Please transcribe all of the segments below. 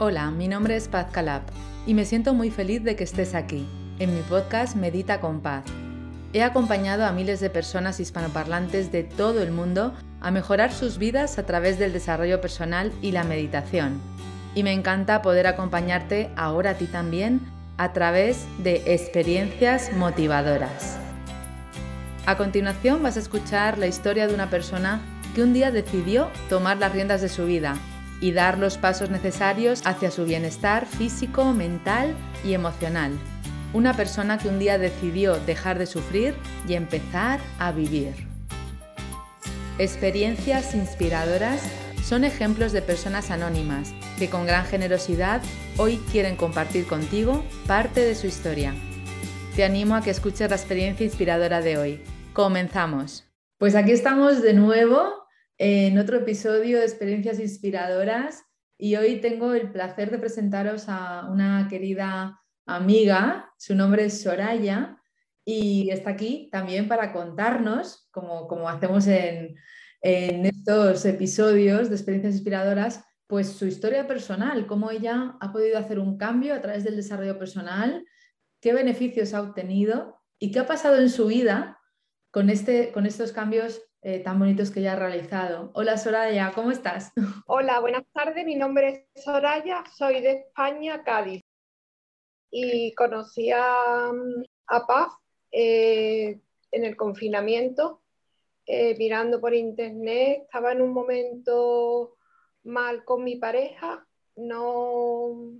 Hola, mi nombre es Paz Calab y me siento muy feliz de que estés aquí, en mi podcast Medita con Paz. He acompañado a miles de personas hispanoparlantes de todo el mundo a mejorar sus vidas a través del desarrollo personal y la meditación. Y me encanta poder acompañarte ahora a ti también a través de experiencias motivadoras. A continuación vas a escuchar la historia de una persona que un día decidió tomar las riendas de su vida y dar los pasos necesarios hacia su bienestar físico, mental y emocional. Una persona que un día decidió dejar de sufrir y empezar a vivir. Experiencias inspiradoras son ejemplos de personas anónimas que con gran generosidad hoy quieren compartir contigo parte de su historia. Te animo a que escuches la experiencia inspiradora de hoy. Comenzamos. Pues aquí estamos de nuevo en otro episodio de Experiencias Inspiradoras y hoy tengo el placer de presentaros a una querida amiga, su nombre es Soraya y está aquí también para contarnos, como, como hacemos en, en estos episodios de Experiencias Inspiradoras, pues su historia personal, cómo ella ha podido hacer un cambio a través del desarrollo personal, qué beneficios ha obtenido y qué ha pasado en su vida con, este, con estos cambios eh, tan bonitos que ya ha realizado. Hola Soraya, ¿cómo estás? Hola, buenas tardes. Mi nombre es Soraya, soy de España, Cádiz. Y conocí a, Paz eh, en el confinamiento, eh, mirando por internet. Estaba en un momento mal con mi pareja, no,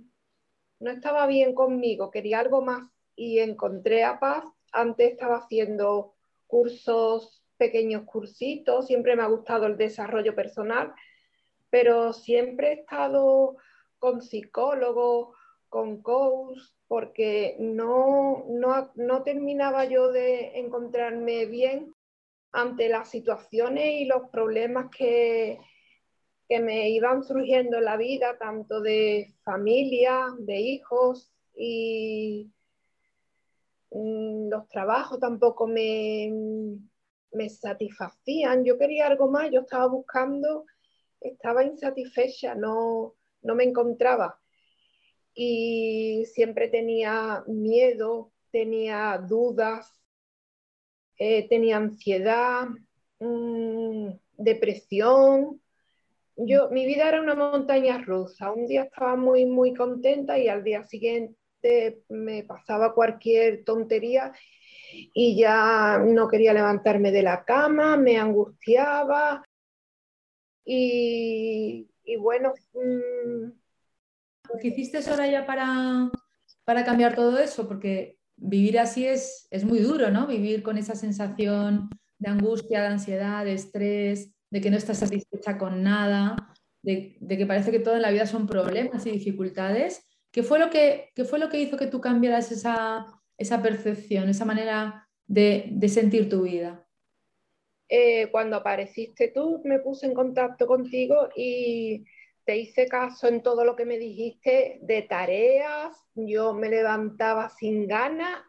no estaba bien conmigo, quería algo más y encontré a Paz. Antes estaba haciendo cursos pequeños cursitos, siempre me ha gustado el desarrollo personal, pero siempre he estado con psicólogos, con coach, porque no, no, terminaba yo de encontrarme bien ante las situaciones y los problemas que, que me iban surgiendo en la vida, tanto de familia, de hijos y mm, los trabajos tampoco me, me satisfacían, yo quería algo más, yo estaba buscando, estaba insatisfecha, no, no me encontraba. Y siempre tenía miedo, tenía dudas, eh, tenía ansiedad, mm, depresión. Yo, mi vida era una montaña rusa. Un día estaba muy, muy contenta y al día siguiente me pasaba cualquier tontería y ya no quería levantarme de la cama, me angustiaba y, bueno. Mm, ¿Qué hiciste, Soraya, para, para cambiar todo eso? Porque vivir así es, es muy duro, ¿no? Vivir con esa sensación de angustia, de ansiedad, de estrés, de que no estás satisfecha con nada, de, de, que parece que todo en la vida son problemas y dificultades. ¿Qué fue lo que, qué fue lo que hizo que tú cambiaras esa, esa percepción, esa manera de, sentir tu vida? Eh, cuando apareciste tú, me puse en contacto contigo y te hice caso en todo lo que me dijiste de tareas. Yo me levantaba sin ganas.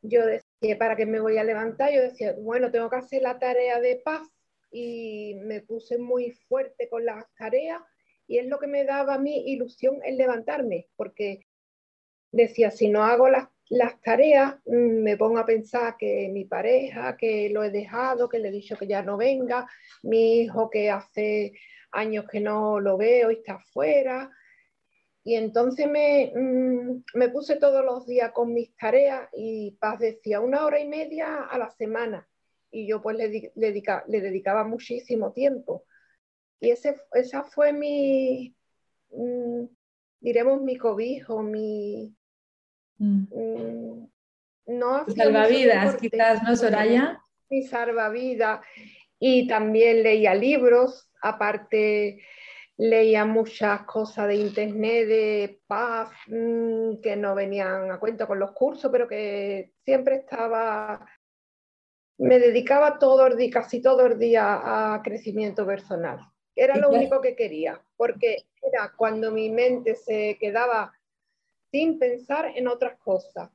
Yo decía, ¿para qué me voy a levantar? Yo decía, bueno, tengo que hacer la tarea de paz y me puse muy fuerte con las tareas y es lo que me daba a mí ilusión el levantarme, porque decía, si no hago las las tareas, mm, me pongo a pensar que mi pareja, que lo he dejado, que le he dicho que ya no venga, mi hijo que hace años que no lo veo y está afuera. Y entonces me, mm, me puse todos los días con mis tareas y Paz decía una hora y media a la semana. Y yo pues le, le dedicaba muchísimo tiempo. Y ese, esa fue mi, mm, diremos, mi cobijo, mi, Mm. Mm, no salvavidas, quizás, ¿no, Soraya? Mi salvavidas. Y también leía libros, aparte leía muchas cosas de internet, de paz, mm, que no venían a cuento con los cursos, pero que siempre estaba, me dedicaba todo el día, casi todo el día a crecimiento personal. Era lo único que quería, porque era cuando mi mente se quedaba sin pensar en otras cosas.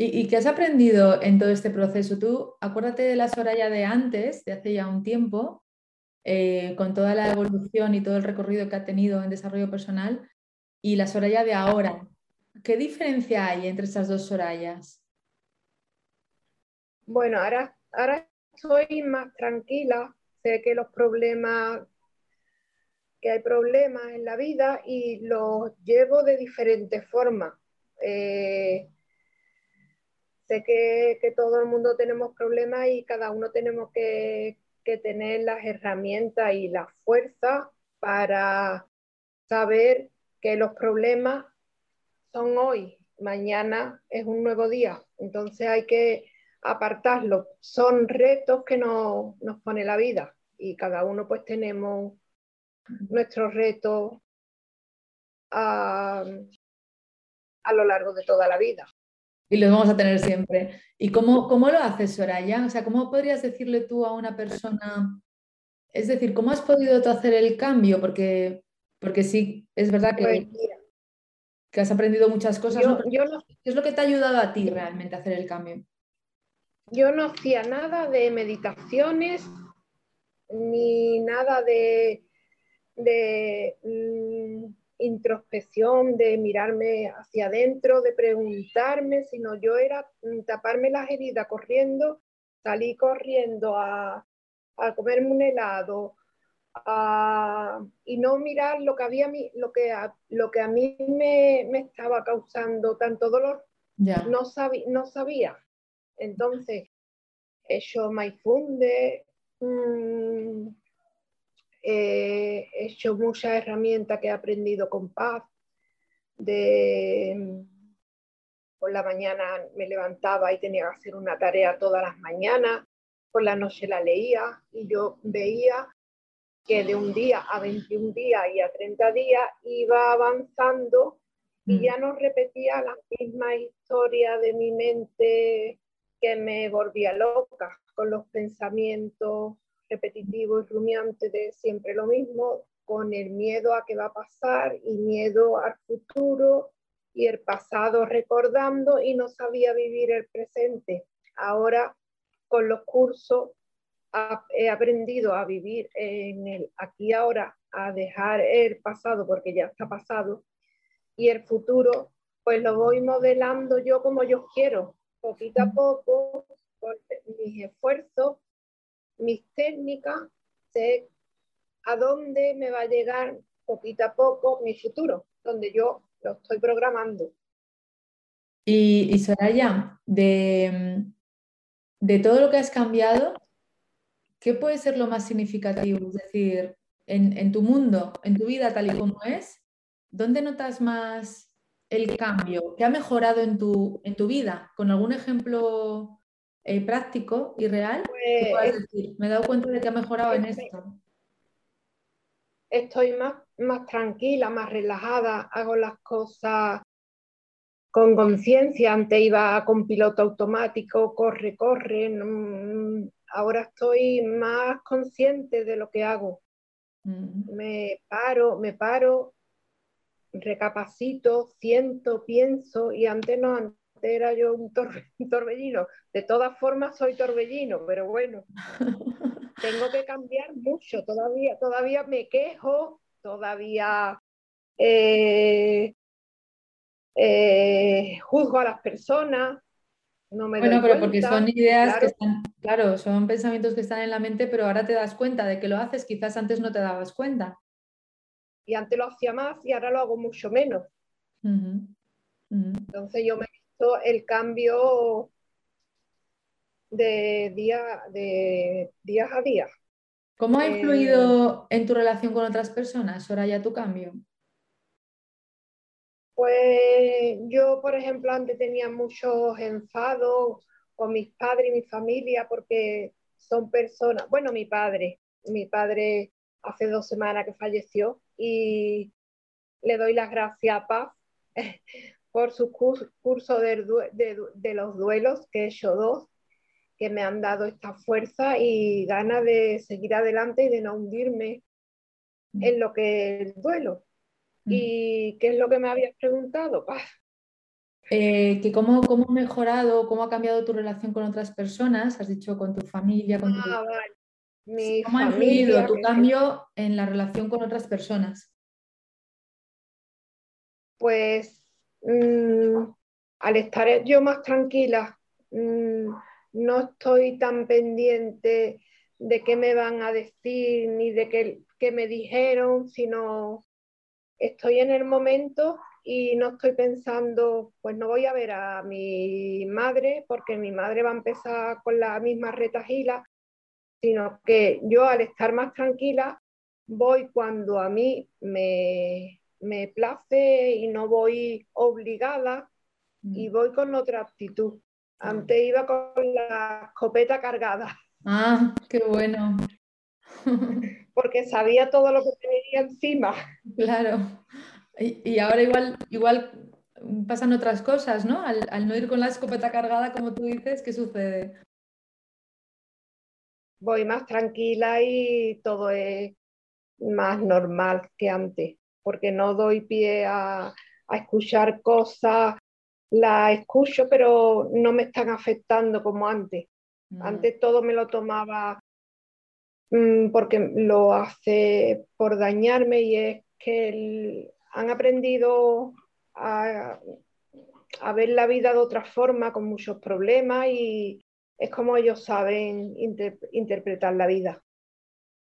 ¿Y, qué has aprendido en todo este proceso? Tú, acuérdate de la Soraya de antes, de hace ya un tiempo, eh, con toda la evolución y todo el recorrido que ha tenido en desarrollo personal, y la Soraya de ahora. ¿Qué diferencia hay entre estas dos Sorayas? Bueno, ahora, ahora estoy más tranquila, sé que los problemas, que hay problemas en la vida y los llevo de diferentes formas. Eh, sé que, que, todo el mundo tenemos problemas y cada uno tenemos que, que tener las herramientas y la fuerza para saber que los problemas son hoy, mañana es un nuevo día, entonces hay que apartarlo. Son retos que nos, nos pone la vida y cada uno pues tenemos nuestros retos a, a lo largo de toda la vida. Y los vamos a tener siempre. ¿Y cómo, cómo lo haces, Soraya? O sea, ¿cómo podrías decirle tú a una persona, es decir, ¿cómo has podido tú hacer el cambio? Porque, porque sí, es verdad que, pues que has aprendido muchas cosas. Yo, ¿Qué es lo que te ha ayudado a ti realmente a hacer el cambio? Yo no hacía nada de meditaciones ni nada de, de mm, introspección, de mirarme hacia adentro, de preguntarme, sino yo era mm, taparme las heridas corriendo, salí corriendo a, a comerme un helado y no mirar lo que, había, lo que, a, lo que a mí me, me estaba causando tanto dolor. No, no sabía. Entonces, he hecho MyFunde, mmm, he hecho muchas herramientas que he aprendido con paz. De, por la mañana me levantaba y tenía que hacer una tarea todas las mañanas, por la noche la leía y yo veía que de un día a 21 días y a 30 días iba avanzando y mm. ya no repetía la misma historia de mi mente que me volvía loca con los pensamientos repetitivos y rumiantes de siempre lo mismo, con el miedo a qué va a pasar y miedo al futuro y el pasado recordando y no sabía vivir el presente. Ahora con los cursos he aprendido a vivir en el aquí ahora, a dejar el pasado porque ya está pasado y el futuro pues lo voy modelando yo como yo quiero, poquito a poco, con mis esfuerzos, mis técnicas, sé a dónde me va a llegar poquito a poco mi futuro, donde yo lo estoy programando. Y, y Soraya, de, de todo lo que has cambiado, ¿qué puede ser lo más significativo? Es decir, en, en, tu mundo, en tu vida tal y como es, ¿dónde notas más el cambio? ¿Qué ha mejorado en tu, en tu vida? ¿Con algún ejemplo eh, práctico y real? Pues, Me he dado cuenta de que ha mejorado en esto. Estoy más, más tranquila, más relajada, hago las cosas con conciencia. Antes iba con piloto automático, corre, corre. ahora estoy más consciente de lo que hago. Mm. Me paro, me paro, recapacito, siento, pienso y antes no, era yo un, torbellino. De todas formas soy torbellino, pero bueno, tengo que cambiar mucho. Todavía, todavía me quejo, todavía eh, eh, juzgo a las personas. No me bueno, pero porque son ideas que están, claro, son pensamientos que están en la mente, pero ahora te das cuenta de que lo haces, quizás antes no te dabas cuenta y antes lo hacía más y ahora lo hago mucho menos. Entonces yo me el cambio de día, de días a día. ¿Cómo ha eh, influido en tu relación con otras personas, ahora ya tu cambio? Pues yo, por ejemplo, antes tenía muchos enfados con mis padres y mi familia porque son personas, bueno, mi padre, mi padre hace dos semanas que falleció y le doy las gracias a Paz por su curso de, los duelos, que he hecho dos, que me han dado esta fuerza y ganas de seguir adelante y de no hundirme en lo que es el duelo. Mm. ¿Y qué es lo que me habías preguntado, Paz? Eh, que cómo, cómo ha mejorado, cómo ha cambiado tu relación con otras personas, has dicho con tu familia, con ah, vale. mi ¿Cómo ha influido tu cambio en la relación con otras personas? Pues mm, al estar yo más tranquila, mm, no estoy tan pendiente de qué me van a decir ni de qué, me dijeron, sino estoy en el momento y no estoy pensando, pues no voy a ver a mi madre porque mi madre va a empezar con la misma retajila, sino que yo al estar más tranquila voy cuando a mí me, me place y no voy obligada y mm. voy con otra actitud. Antes iba con la escopeta cargada. Ah, qué bueno. Porque sabía todo lo que tenía encima. Claro. Y, ahora igual, igual pasan otras cosas, ¿no? Al, no ir con la escopeta cargada, como tú dices, ¿qué sucede? Voy más tranquila y todo es más normal que antes, porque no doy pie a, a escuchar cosas, la escucho, pero no me están afectando como antes. Mm. Antes todo me lo tomaba mm, porque lo hace por dañarme y es que han aprendido a, ver la vida de otra forma, con muchos problemas y es como ellos saben interpretar la vida.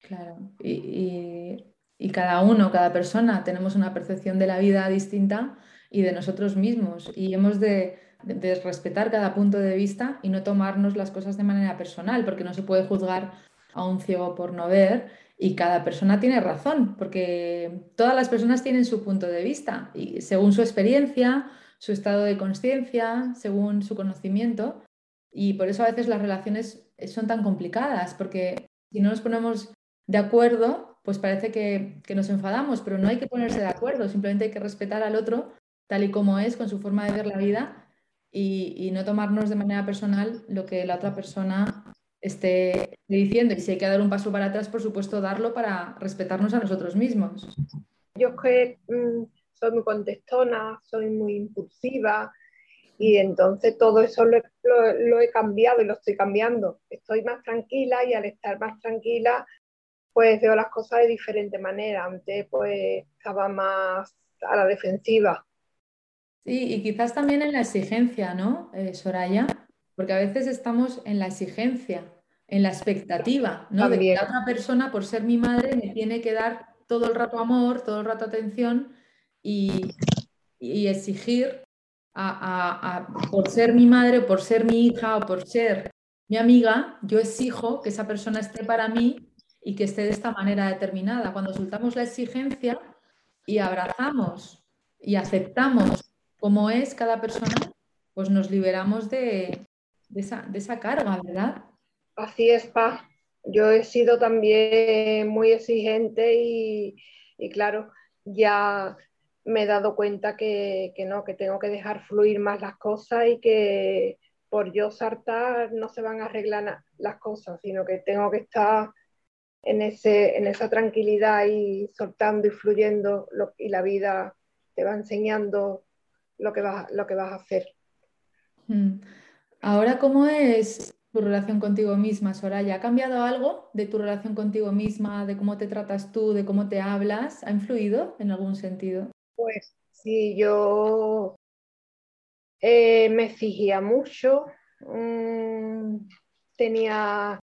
Claro, y, cada uno, cada persona, tenemos una percepción de la vida distinta y de nosotros mismos y hemos de de, respetar cada punto de vista y no tomarnos las cosas de manera personal, porque no se puede juzgar a un ciego por no ver y cada persona tiene razón, porque todas las personas tienen su punto de vista y según su experiencia, su estado de conciencia, según su conocimiento. Y por eso a veces las relaciones son tan complicadas, porque si no nos ponemos de acuerdo, pues parece que, nos enfadamos, pero no hay que ponerse de acuerdo, simplemente hay que respetar al otro tal y como es, con su forma de ver la vida y, no tomarnos de manera personal lo que la otra persona esté diciendo. Y si hay que dar un paso para atrás, por supuesto, darlo para respetarnos a nosotros mismos. Yo es que mm, soy muy contestona, soy muy impulsiva y entonces todo eso lo, he cambiado y lo estoy cambiando. Estoy más tranquila y al estar más tranquila, pues veo las cosas de diferente manera. Antes pues estaba más a la defensiva Sí, y quizás también en la exigencia, ¿no, eh, Soraya? Porque a veces estamos en la exigencia, en la expectativa, ¿no? De que la otra persona, por ser mi madre, me tiene que dar todo el rato amor, todo el rato atención y, exigir por ser mi madre, por ser mi hija o por ser mi amiga, yo exijo que esa persona esté para mí y que esté de esta manera determinada. Cuando soltamos la exigencia y abrazamos y aceptamos cómo es cada persona, pues nos liberamos de, esa, carga, ¿verdad? Así es, Paz. Yo he sido también muy exigente y, claro, ya me he dado cuenta que, no, que tengo que dejar fluir más las cosas y que por yo saltar no se van a arreglar las cosas, sino que tengo que estar en, ese, en esa tranquilidad y soltando y fluyendo y la vida te va enseñando lo que vas, lo que vas a hacer. Hmm. Ahora, ¿cómo es tu relación contigo misma, Soraya? ¿Ha cambiado algo de tu relación contigo misma, de cómo te tratas tú, de cómo te hablas? ¿Ha influido en algún sentido? Pues sí, yo eh, me exigía mucho, mm, tenía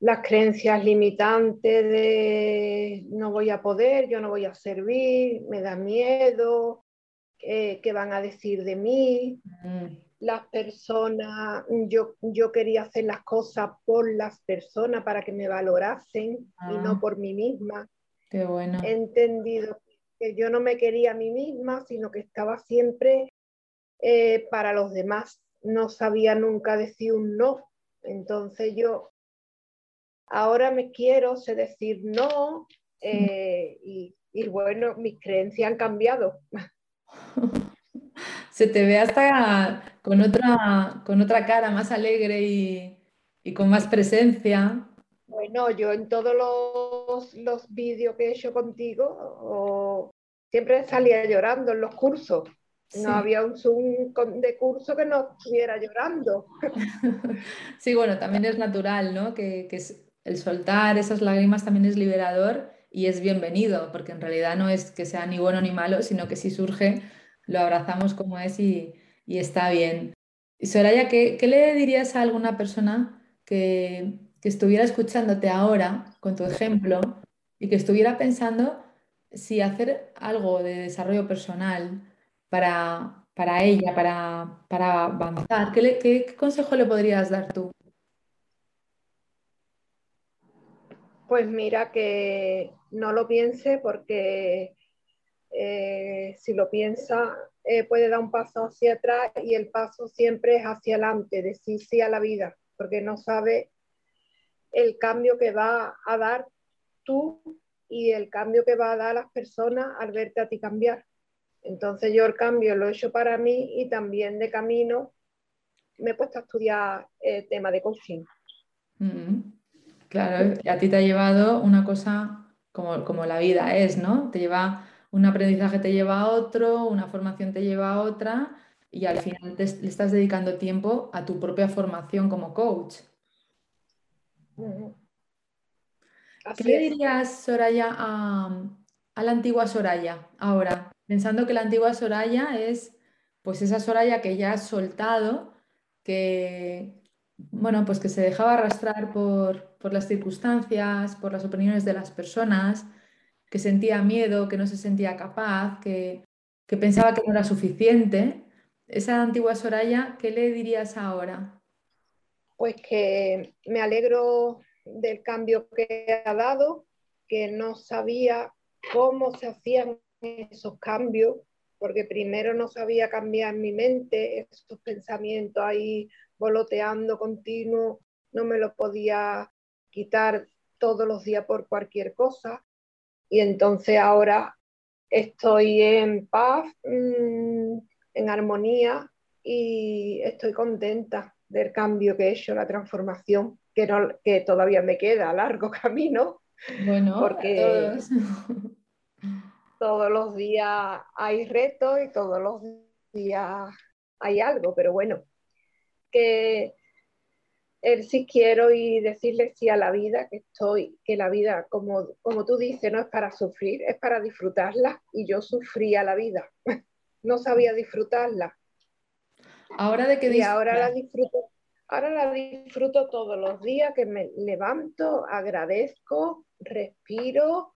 las creencias limitantes de no voy a poder, yo no voy a servir, me da miedo, eh, qué van a decir de mí. Mm. Las personas, yo, yo quería hacer las cosas por las personas para que me valorasen y no ah. por mí misma. Qué bueno. He entendido que yo no me quería a mí misma, sino que estaba siempre eh, para los demás. No sabía nunca decir un no. Entonces yo ahora me quiero, sé decir no eh, y, y, bueno, mis creencias han cambiado. Se te ve hasta con otra, con otra cara más alegre y, con más presencia. Bueno, yo en todos los, los vídeos que he hecho contigo siempre salía llorando en los cursos. No había un Zoom de curso que no estuviera llorando. Sí, bueno, también es natural, ¿no? Que, el soltar esas lágrimas también es liberador y es bienvenido, porque en realidad no es que sea ni bueno ni malo, sino que si surge, lo abrazamos como es y, está bien. Y Soraya, ¿qué, le dirías a alguna persona que, estuviera escuchándote ahora con tu ejemplo y que estuviera pensando si hacer algo de desarrollo personal para, para ella, para, para avanzar, ¿qué, ¿qué consejo le podrías dar tú? Pues mira que no lo piense porque eh, si lo piensa eh, puede dar un paso hacia atrás y el paso siempre es hacia adelante, decir sí a la vida, porque no sabe el cambio que va a dar tú y el cambio que va a dar las personas al verte a ti cambiar. Entonces yo el cambio lo he hecho para mí y también de camino me he puesto a estudiar el tema de coaching. Mm. Claro, a ti te ha llevado una cosa como, como la vida es, ¿no? Te lleva un aprendizaje, te lleva a otro, una formación te lleva a otra y al final te, le estás dedicando tiempo a tu propia formación como coach. ¿Qué le dirías, Soraya, a, a, la antigua Soraya ahora? Pensando que la antigua Soraya es pues esa Soraya que ya has soltado, que, bueno, pues que se dejaba arrastrar por, las circunstancias, por las opiniones de las personas, que sentía miedo, que no se sentía capaz, que, pensaba que no era suficiente. Esa antigua Soraya, ¿qué le dirías ahora? Pues que me alegro del cambio que ha dado, que no sabía cómo se hacían esos cambios, porque primero no sabía cambiar mi mente, esos pensamientos ahí voloteando continuo, no me lo podía quitar todos los días por cualquier cosa. Y entonces ahora estoy en paz, mm, en armonía y estoy contenta del cambio que he hecho, la transformación, que, no, que todavía me queda largo camino. Bueno, porque todos los días hay retos y todos los días hay algo, pero bueno, que él sí quiero y decirle sí a la vida, que estoy, que la vida, como, como tú dices, no es para sufrir, es para disfrutarla y yo sufría la vida, no sabía disfrutarla. Ahora de que y ahora la disfruto, ahora la disfruto todos los días que me levanto, agradezco, respiro,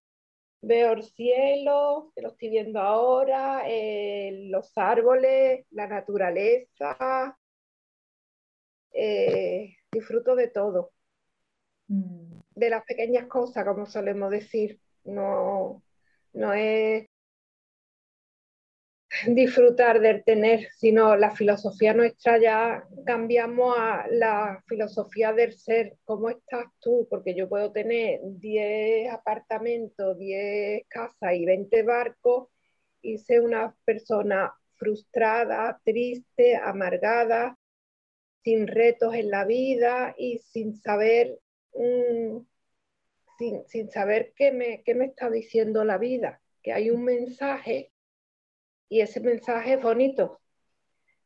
veo el cielo, que lo estoy viendo ahora, eh, los árboles, la naturaleza, eh, disfruto de todo, mm. de las pequeñas cosas, como solemos decir. No, no es disfrutar del tener, sino la filosofía nuestra ya cambiamos a la filosofía del ser. ¿Cómo estás tú? Porque yo puedo tener 10 apartamentos, 10 casas y 20 barcos y ser una persona frustrada, triste, amargada, sin retos en la vida y sin saber, mm, sin, saber qué me, qué me está diciendo la vida, que hay un mensaje y ese mensaje es bonito.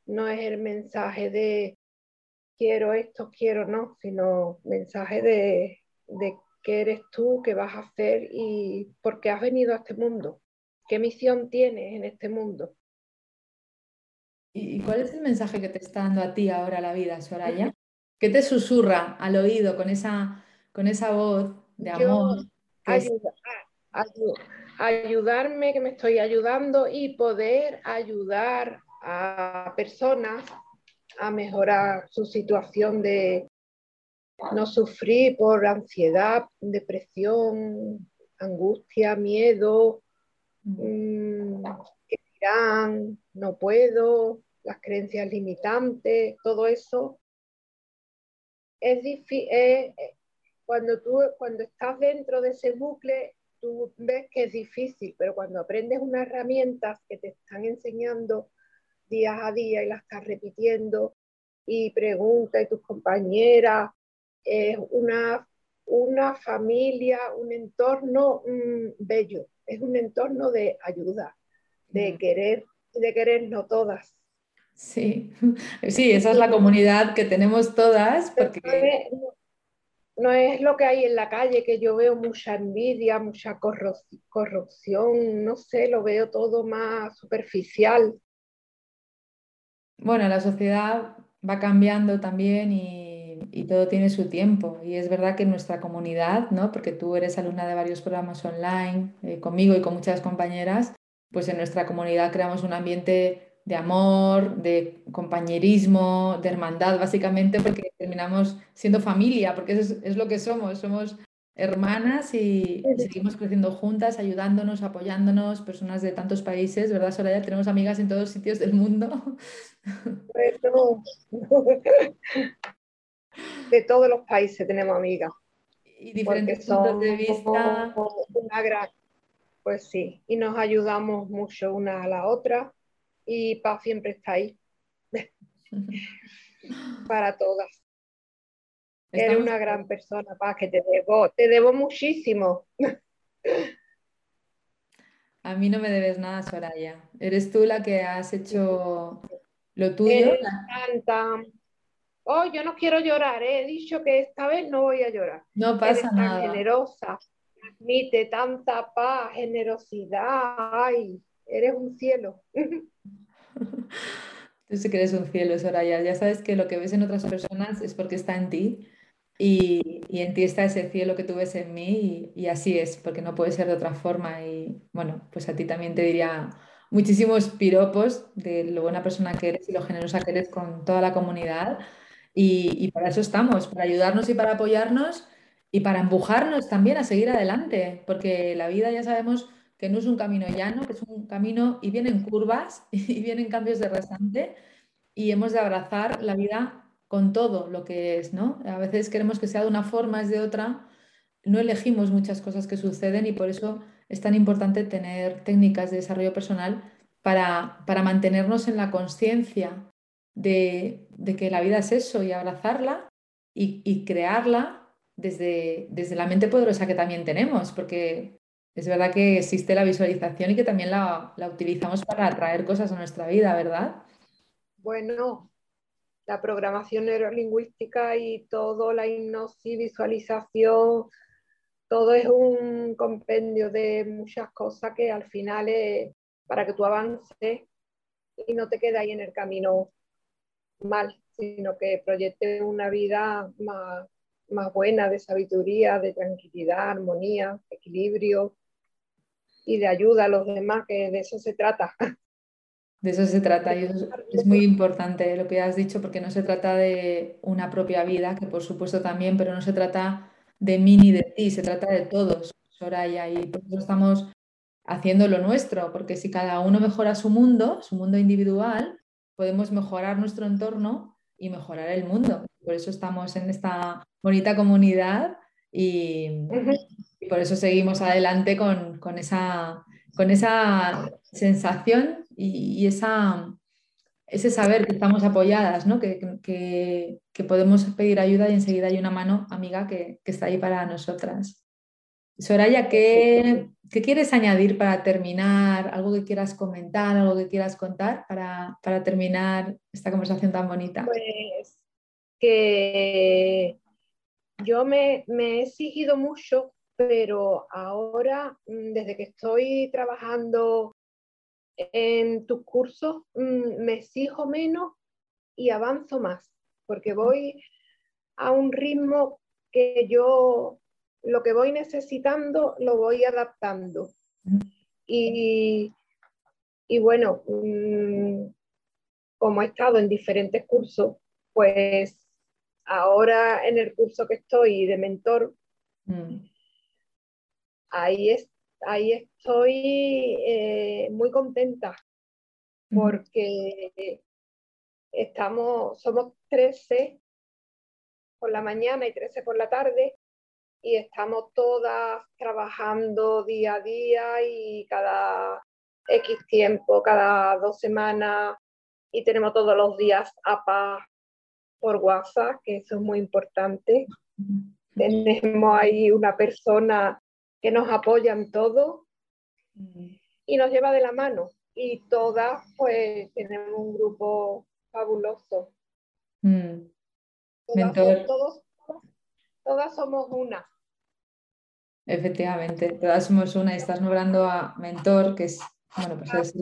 No es el mensaje de quiero esto, quiero no, sino mensaje de, de qué eres tú, qué vas a hacer y por qué has venido a este mundo, qué misión tienes en este mundo. ¿Y cuál es el mensaje que te está dando a ti ahora la vida, Soraya? ¿Qué te susurra al oído con esa, con esa voz de amor? ayudarme, que me estoy ayudando y poder ayudar a personas a mejorar su situación de no sufrir por ansiedad, depresión, angustia, miedo, mm. Mm, que dirán, no puedo, las creencias limitantes, todo eso, es difícil, cuando tú cuando estás dentro de ese bucle, tú ves que es difícil, pero cuando aprendes unas herramientas que te están enseñando día a día y las estás repitiendo y pregunta y tus compañeras, es una, una familia, un entorno mm, bello, es un entorno de ayuda, de mm. querer, de querernos todas. Sí, sí, esa es la comunidad que tenemos todas. Porque... no es lo que hay en la calle, que yo veo mucha envidia, mucha corrupción, no sé, lo veo todo más superficial. Bueno, la sociedad va cambiando también y, todo tiene su tiempo. Y es verdad que nuestra comunidad, ¿no? porque tú eres alumna de varios programas online, eh, conmigo y con muchas compañeras, pues en nuestra comunidad creamos un ambiente de amor, de compañerismo, de hermandad, básicamente porque terminamos siendo familia, porque eso es, lo que somos, somos hermanas y seguimos creciendo juntas, ayudándonos, apoyándonos, personas de tantos países, ¿verdad, Soraya? Tenemos amigas en todos sitios del mundo. De todos los países tenemos amigas. Y diferentes puntos de vista. Una gran, pues sí, y nos ayudamos mucho una a la otra y Paz siempre está ahí para todas. Eres una gran persona, Paz, que te debo, te debo muchísimo. A mí no me debes nada, Soraya. Eres tú la que has hecho lo tuyo. Oh, yo no quiero llorar. He dicho que esta vez no voy a llorar. No pasa nada. Tan generosa, transmite tanta paz, generosidad. Ay, eres un cielo. Tú sí que eres un cielo, Soraya. Ya sabes que lo que ves en otras personas es porque está en ti y, en ti está ese cielo que tú ves en mí y, así es, porque no puede ser de otra forma. Y bueno, pues a ti también te diría muchísimos piropos de lo buena persona que eres y lo generosa que eres con toda la comunidad. Y, y para eso estamos, para ayudarnos y para apoyarnos y para empujarnos también a seguir adelante, porque la vida ya sabemos que no es un camino llano, que es un camino y vienen curvas y vienen cambios de rasante y hemos de abrazar la vida con todo lo que es, ¿no? A veces queremos que sea de una forma, es de otra, no elegimos muchas cosas que suceden y por eso es tan importante tener técnicas de desarrollo personal para, para mantenernos en la conciencia de, que la vida es eso y abrazarla y, y crearla desde, desde la mente poderosa que también tenemos, porque es verdad que existe la visualización y que también la, utilizamos para atraer cosas a nuestra vida, ¿verdad? Bueno, la programación neurolingüística y todo, la hipnosis, visualización, todo es un compendio de muchas cosas que al final es para que tú avances y no te quedes ahí en el camino mal, sino que proyectes una vida más, más buena, de sabiduría, de tranquilidad, armonía, equilibrio, y de ayuda a los demás, que de eso se trata. De eso se trata y es muy importante lo que has dicho porque no se trata de una propia vida, que por supuesto también, pero no se trata de mí ni de ti, se trata de todos, Soraya, y por eso estamos haciendo lo nuestro, porque si cada uno mejora su mundo, su mundo individual, podemos mejorar nuestro entorno y mejorar el mundo. Por eso estamos en esta bonita comunidad y, por eso seguimos adelante con, esa, con esa sensación y, esa, ese saber que estamos apoyadas, ¿no? que, podemos pedir ayuda y enseguida hay una mano amiga que, está ahí para nosotras. Soraya, ¿qué, ¿qué, quieres añadir para terminar? ¿Algo que quieras comentar, algo que quieras contar para, para terminar esta conversación tan bonita? Pues que yo me, me he exigido mucho pero ahora, mm, desde que estoy trabajando en tus cursos, mm, me exijo menos y avanzo más, porque voy a un ritmo que yo lo que voy necesitando lo voy adaptando. Y, bueno, mm, como he estado en diferentes cursos, pues ahora en el curso que estoy de mentor, ahí, es, ahí estoy eh, muy contenta porque estamos, somos 13 por la mañana y 13 por la tarde y estamos todas trabajando día a día y cada X tiempo, cada dos semanas y tenemos todos los días APA por WhatsApp, que eso es muy importante. Tenemos ahí una persona que nos apoyan todo y nos lleva de la mano. Y todas, pues, tenemos un grupo fabuloso. Mm. Todos, todas somos una. Efectivamente, todas somos una y estás nombrando a mentor, que es, bueno, pues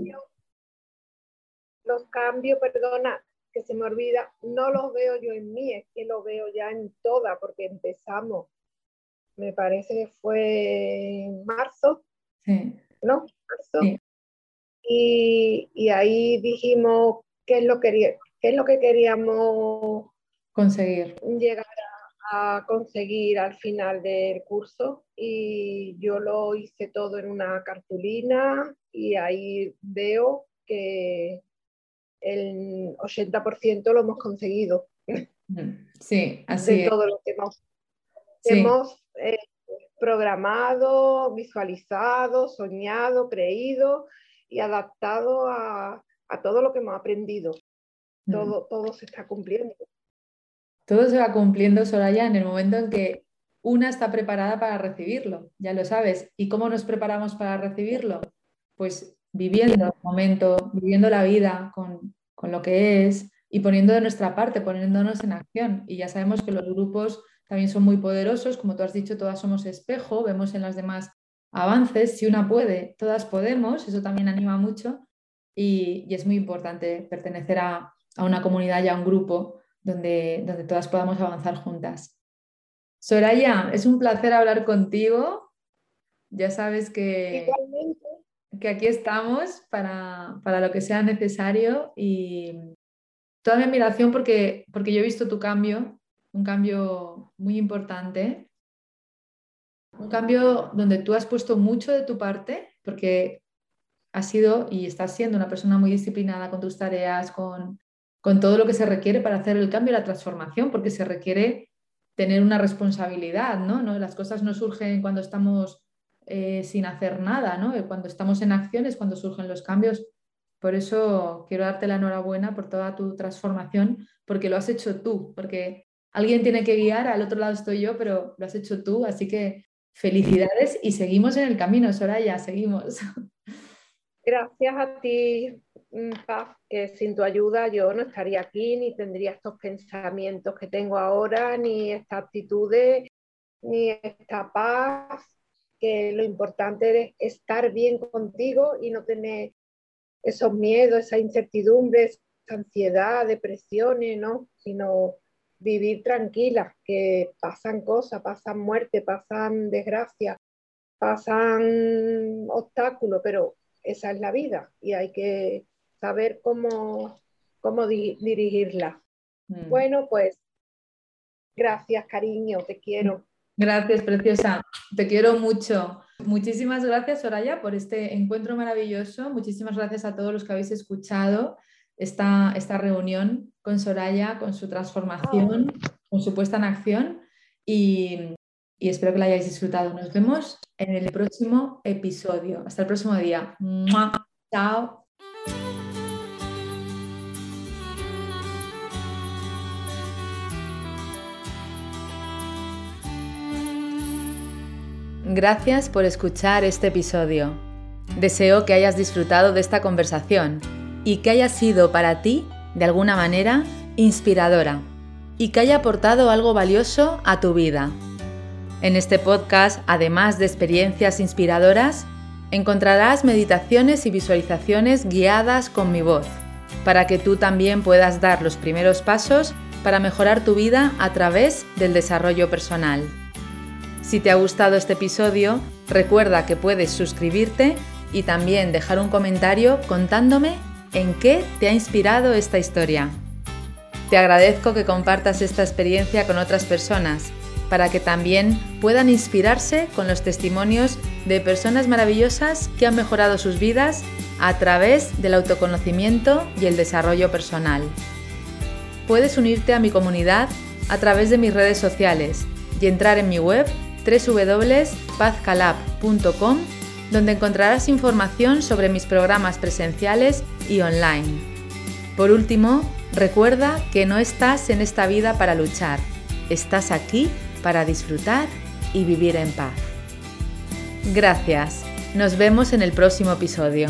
Los cambios, perdona, que se me olvida, no los veo yo en mí, es que los veo ya en todas, porque empezamos, me parece que fue en marzo, ¿no? Marzo. Y, y, ahí dijimos qué es lo que, qué es lo que queríamos conseguir. Llegar a conseguir al final del curso y yo lo hice todo en una cartulina y ahí veo que el 80% lo hemos conseguido. Sí, así de todo lo que hemos, eh, programado, visualizado, soñado, creído y adaptado a, todo lo que hemos aprendido. Todo, todo se está cumpliendo todo se va cumpliendo, Soraya, en el momento en que una está preparada para recibirlo, ya lo sabes. ¿Y cómo nos preparamos para recibirlo? Pues viviendo el momento, viviendo la vida con, lo que es y poniendo de nuestra parte, poniéndonos en acción. Y ya sabemos que los grupos también son muy poderosos, como tú has dicho, todas somos espejo, vemos en las demás avances, si una puede, todas podemos, eso también anima mucho y, es muy importante pertenecer a, a una comunidad y a un grupo donde, donde todas podamos avanzar juntas. Soraya, es un placer hablar contigo. Ya sabes que, que aquí estamos para, para, lo que sea necesario y toda mi admiración porque, porque yo he visto tu cambio, un cambio muy importante, un cambio donde tú has puesto mucho de tu parte porque has sido y estás siendo una persona muy disciplinada con tus tareas, con, con todo lo que se requiere para hacer el cambio la transformación, porque se requiere tener una responsabilidad, ¿no? ¿No? Las cosas no surgen cuando estamos eh, sin hacer nada, ¿no? Cuando estamos en acciones, cuando surgen los cambios. Por eso quiero darte la enhorabuena por toda tu transformación, porque lo has hecho tú, porque alguien tiene que guiar, al otro lado estoy yo, pero lo has hecho tú, así que felicidades y seguimos en el camino, Soraya, seguimos. Gracias a ti, Mm, que sin tu ayuda yo no estaría aquí, ni tendría estos pensamientos que tengo ahora, ni esta actitudes, ni esta paz, que lo importante es estar bien contigo y no tener esos miedos, esa incertidumbre, esa ansiedad, depresiones, ¿no? Sino vivir tranquila, que pasan cosas, pasan muerte, pasan desgracia, pasan obstáculos, pero esa es la vida y hay que saber cómo, cómo dirigirla. Mm. Bueno, pues gracias, cariño, te quiero. Gracias, preciosa. Te quiero mucho. Muchísimas gracias, Soraya, por este encuentro maravilloso. Muchísimas gracias a todos los que habéis escuchado esta, esta reunión con Soraya, con su transformación, con su puesta en acción y, y espero que la hayáis disfrutado. Nos vemos en el próximo episodio. Hasta el próximo día. Chao. Gracias por escuchar este episodio. Deseo que hayas disfrutado de esta conversación y que haya sido para ti, de alguna manera, inspiradora y que haya aportado algo valioso a tu vida. En este podcast, además de experiencias inspiradoras, encontrarás meditaciones y visualizaciones guiadas con mi voz, para que tú también puedas dar los primeros pasos para mejorar tu vida a través del desarrollo personal. Si te ha gustado este episodio, recuerda que puedes suscribirte y también dejar un comentario contándome en qué te ha inspirado esta historia. Te agradezco que compartas esta experiencia con otras personas para que también puedan inspirarse con los testimonios de personas maravillosas que han mejorado sus vidas a través del autoconocimiento y el desarrollo personal. Puedes unirte a mi comunidad a través de mis redes sociales y entrar en mi web www.pazcalab.com, donde encontrarás información sobre mis programas presenciales y online. Por último, recuerda que no estás en esta vida para luchar, estás aquí para disfrutar y vivir en paz. Gracias, nos vemos en el próximo episodio.